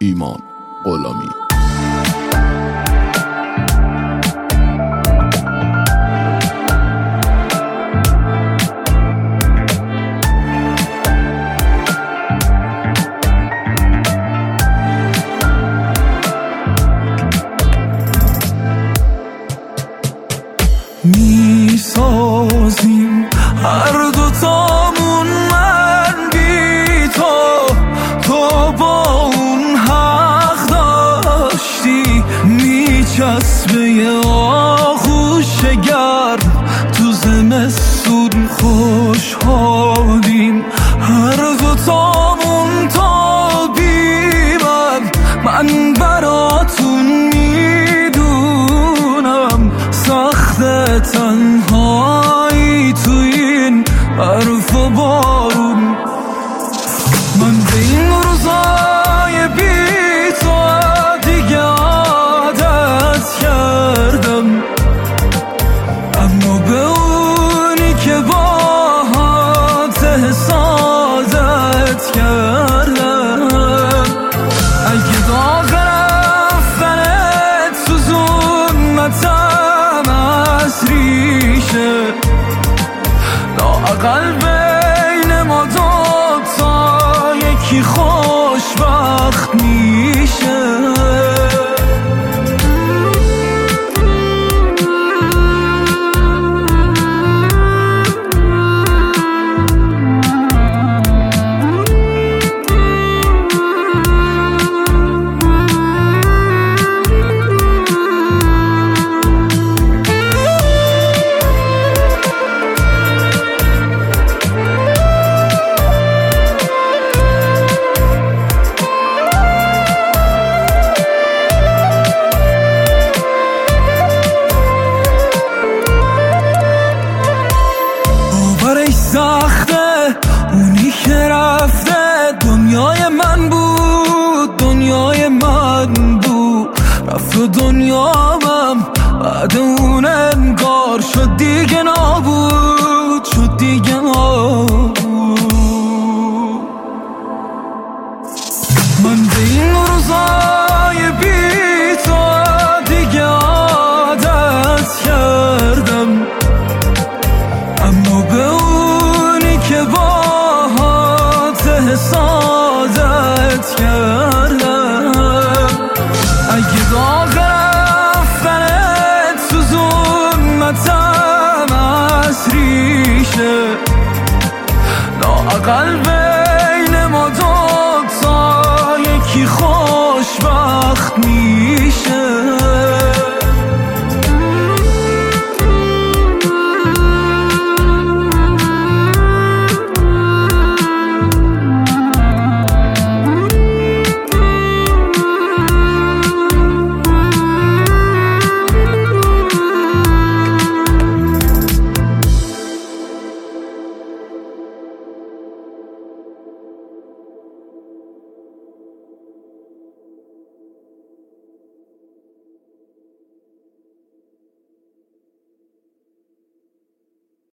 ایمان غلامی. می‌سازیم هر یه آغوش گرم تو زمستون خوشحالیم. هر دو حسادت کردم. اگه داغ رفتنت سوزوندتم از ریشه. لااقل بین ما دوتا یکی خوشبخت میشه سخته اونی که رفته دنیای من بود دنیای من بود. رفت دنیامم بعد اون انگار شد دیگه نابود. حسادت کردم اگه داغ رفتنت سوزوندتم از ریشه. لااقل